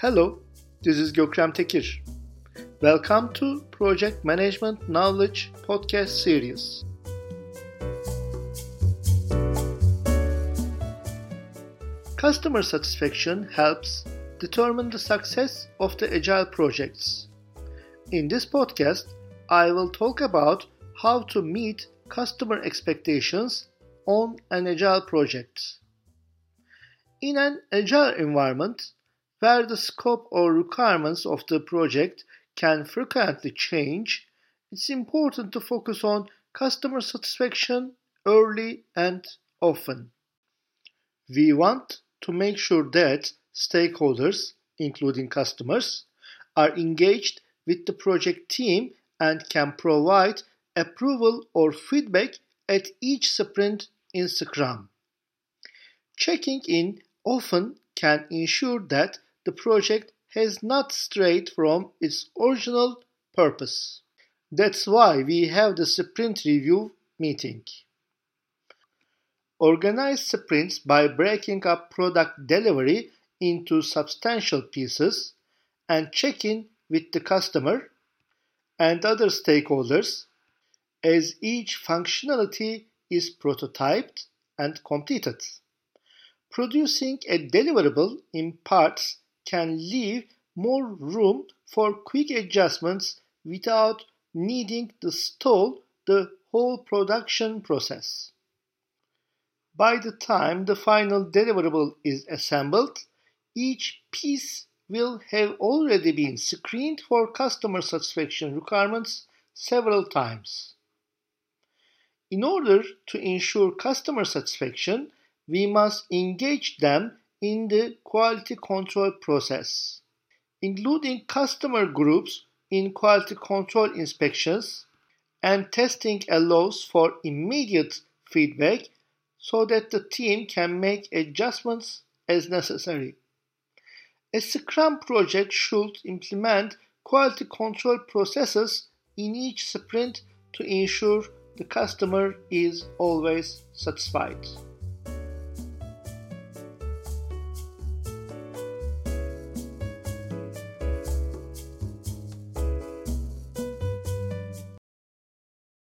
Hello, this is Gökrem Tekir. Welcome to Project Management Knowledge podcast series. Customer satisfaction helps determine the success of the agile projects. In this podcast, I will talk about how to meet customer expectations on an agile project. In an agile environment, where the scope or requirements of the project can frequently change, it's important to focus on customer satisfaction early and often. We want to make sure that stakeholders, including customers, are engaged with the project team and can provide approval or feedback at each sprint in Scrum. Checking in often can ensure that the project has not strayed from its original purpose. That's why we have the sprint review meeting. Organize sprints by breaking up product delivery into substantial pieces and check in with the customer and other stakeholders as each functionality is prototyped and completed. Producing a deliverable in parts can leave more room for quick adjustments without needing to stall the whole production process. By the time the final deliverable is assembled, each piece will have already been screened for customer satisfaction requirements several times. In order to ensure customer satisfaction, we must engage them in the quality control process, including customer groups in quality control inspections and testing allows for immediate feedback so that the team can make adjustments as necessary. A Scrum project should implement quality control processes in each sprint to ensure the customer is always satisfied.